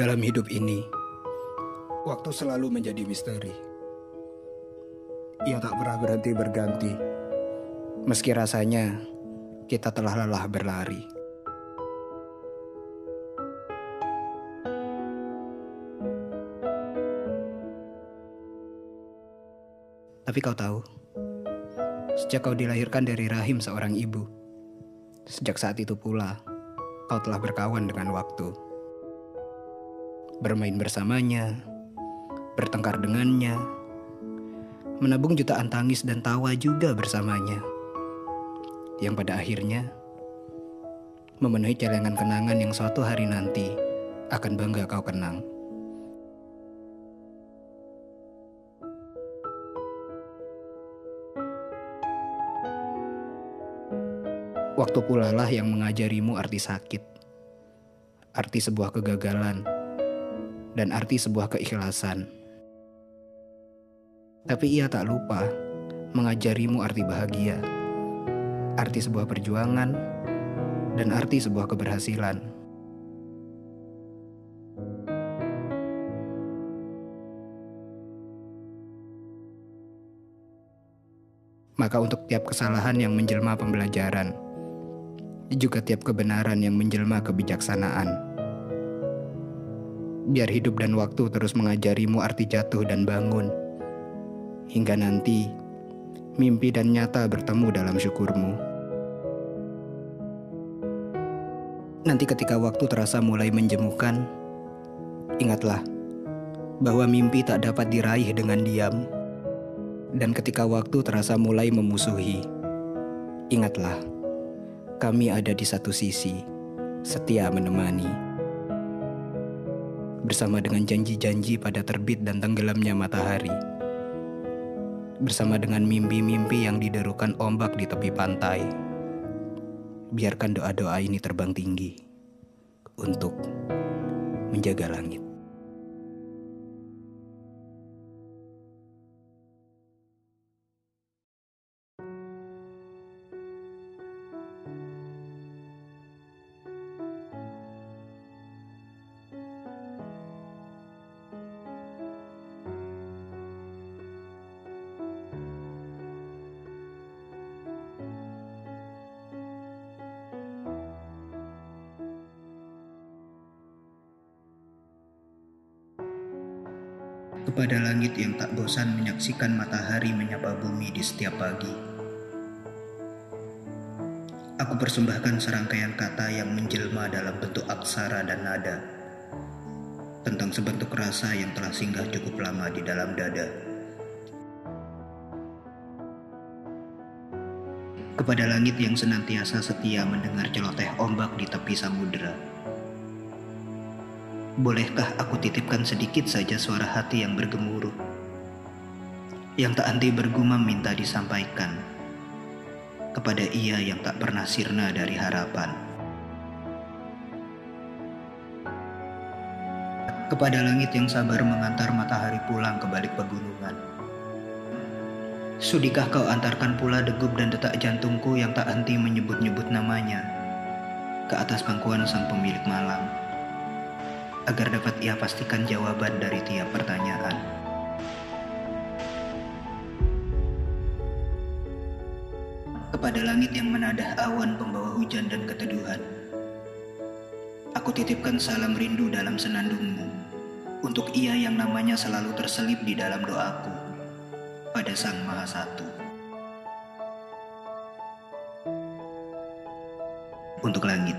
Dalam hidup ini, waktu selalu menjadi misteri. Ia tak pernah berhenti berganti, meski rasanya kita telah lelah berlari. Tapi kau tahu, sejak kau dilahirkan dari rahim seorang ibu, sejak saat itu pula kau telah berkawan dengan waktu bermain bersamanya, bertengkar dengannya, menabung jutaan tangis dan tawa juga bersamanya. Yang pada akhirnya memenuhi celengan kenangan yang suatu hari nanti akan bangga kau kenang. Waktu pula lah yang mengajarimu arti sakit, arti sebuah kegagalan, dan arti sebuah keikhlasan. Tapi ia tak lupa mengajarimu arti bahagia, arti sebuah perjuangan, dan arti sebuah keberhasilan. Maka untuk tiap kesalahan yang menjelma pembelajaran, juga tiap kebenaran yang menjelma kebijaksanaan biar hidup dan waktu terus mengajarimu arti jatuh dan bangun. Hingga nanti, mimpi dan nyata bertemu dalam syukurmu. Nanti ketika waktu terasa mulai menjemukan, ingatlah bahwa mimpi tak dapat diraih dengan diam. Dan ketika waktu terasa mulai memusuhi, ingatlah kami ada di satu sisi, setia menemani bersama dengan janji-janji pada terbit dan tenggelamnya matahari. Bersama dengan mimpi-mimpi yang diderukan ombak di tepi pantai. Biarkan doa-doa ini terbang tinggi untuk menjaga langit. Kepada langit yang tak bosan menyaksikan matahari menyapa bumi di setiap pagi. Aku persembahkan serangkaian kata yang menjelma dalam bentuk aksara dan nada tentang sebentuk rasa yang telah singgah cukup lama di dalam dada. Kepada langit yang senantiasa setia mendengar celoteh ombak di tepi samudera Bolehkah aku titipkan sedikit saja suara hati yang bergemuruh? Yang tak henti bergumam minta disampaikan kepada ia yang tak pernah sirna dari harapan. Kepada langit yang sabar mengantar matahari pulang ke balik pegunungan. Sudikah kau antarkan pula degup dan detak jantungku yang tak henti menyebut-nyebut namanya ke atas pangkuan sang pemilik malam? Agar dapat ia pastikan jawaban dari tiap pertanyaan. Kepada langit yang menadah awan pembawa hujan dan keteduhan, aku titipkan salam rindu dalam senandungmu untuk ia yang namanya selalu terselip di dalam doaku pada Sang Maha Satu. Untuk langit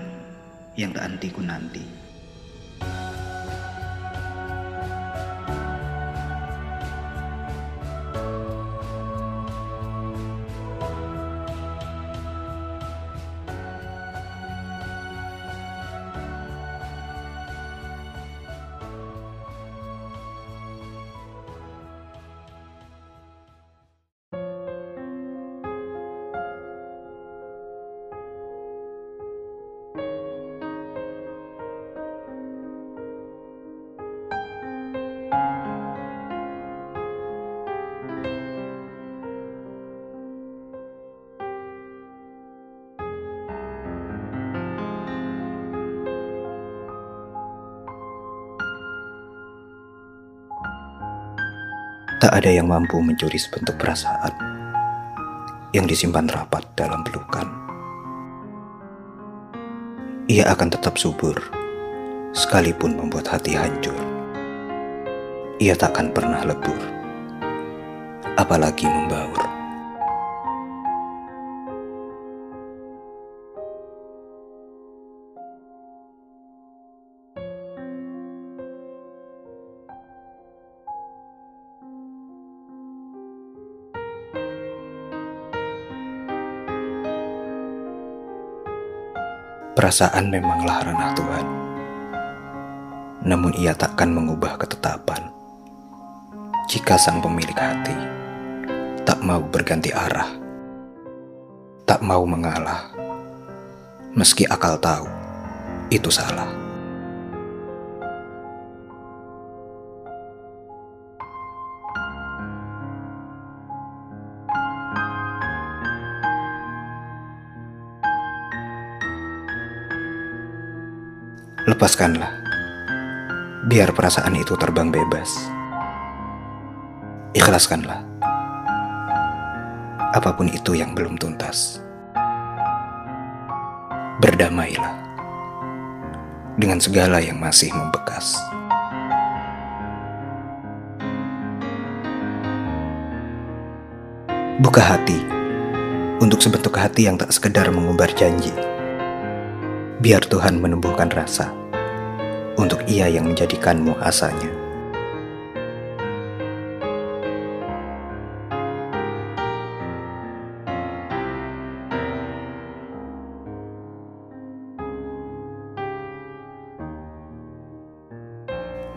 yang tak antiku nanti. Tak ada yang mampu mencuri sebentuk perasaan yang disimpan rapat dalam pelukan. Ia akan tetap subur, sekalipun membuat hati hancur. Ia takkan pernah lebur, apalagi membaur. Perasaan memanglah ranah Tuhan. Namun ia takkan mengubah ketetapan. Jika sang pemilik hati tak mau berganti arah, tak mau mengalah, meski akal tahu itu salah. Lepaskanlah, biar perasaan itu terbang bebas. Ikhlaskanlah, apa pun itu yang belum tuntas. Berdamailah dengan segala yang masih membekas. Buka hati untuk sebentuk hati yang tak sekedar mengumbar janji biar Tuhan menumbuhkan rasa untuk ia yang menjadikanmu asanya.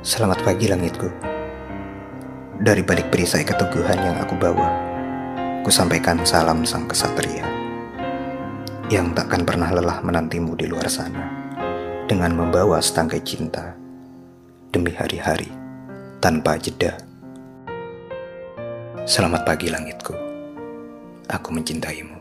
Selamat pagi langitku. Dari balik perisai keteguhan yang aku bawa, ku sampaikan salam sang kesatria yang takkan pernah lelah menantimu di luar sana dengan membawa setangkai cinta demi hari-hari tanpa jeda. Selamat pagi langitku, aku mencintaimu.